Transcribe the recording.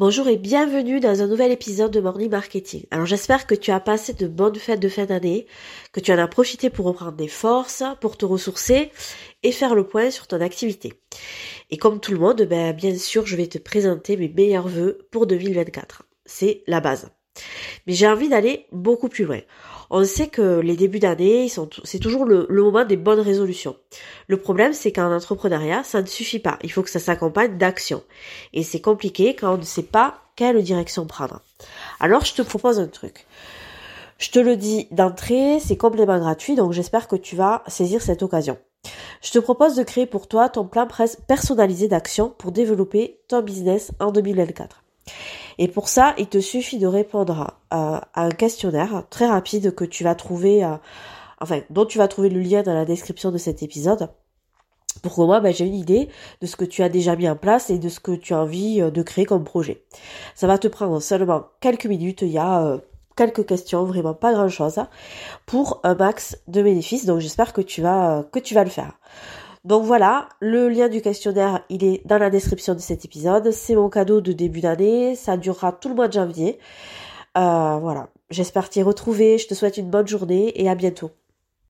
Bonjour et bienvenue dans un nouvel épisode de Morning Marketing. Alors j'espère que tu as passé de bonnes fêtes de fin d'année, que tu en as profité pour reprendre des forces, pour te ressourcer et faire le point sur ton activité. Et comme tout le monde, ben, bien sûr, je vais te présenter mes meilleurs vœux pour 2024. C'est la base. Mais j'ai envie d'aller beaucoup plus loin. On sait que les débuts d'année, c'est toujours le, moment des bonnes résolutions. Le problème, c'est qu'en entrepreneuriat, ça ne suffit pas. Il faut que ça s'accompagne d'actions. Et c'est compliqué quand on ne sait pas quelle direction prendre. Alors, je te propose un truc. Je te le dis d'entrée, c'est complètement gratuit, donc j'espère que tu vas saisir cette occasion. Je te propose de créer pour toi ton plan personnalisé d'action pour développer ton business en 2024. Et pour ça, il te suffit de répondre à, un questionnaire très rapide que tu vas trouver, euh, enfin, dont tu vas trouver le lien dans la description de cet épisode. Pour que moi, ben, j'ai une idée de ce que tu as déjà mis en place et de ce que tu as envie euh, de créer comme projet. Ça va te prendre seulement quelques minutes. Il y a euh, quelques questions, vraiment pas grand chose, pour un max de bénéfices. Donc j'espère que tu vas que tu vas le faire. Donc voilà, le lien du questionnaire, il est dans la description de cet épisode. C'est mon cadeau de début d'année. Ça durera tout le mois de janvier. Euh, voilà. J'espère t'y retrouver. Je te souhaite une bonne journée et à bientôt.